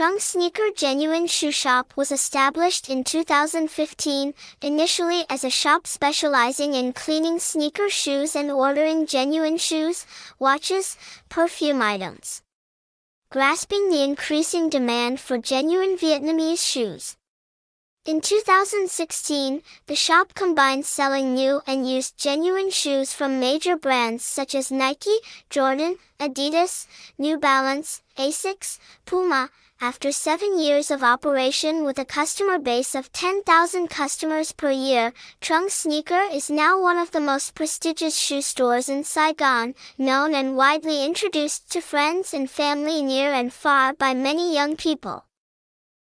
Trung Sneaker Genuine Shoe Shop was established in 2015, initially as a shop specializing in cleaning sneaker shoes and ordering genuine shoes, watches, perfume items. Grasping the increasing demand for genuine Vietnamese shoes. In 2016, the shop combined selling new and used genuine shoes from major brands such as Nike, Jordan, Adidas, New Balance, Asics, Puma, after seven years of operation with a customer base of 10,000 customers per year, Trung Sneaker is now one of the most prestigious shoe stores in Saigon, known and widely introduced to friends and family near and far by many young people.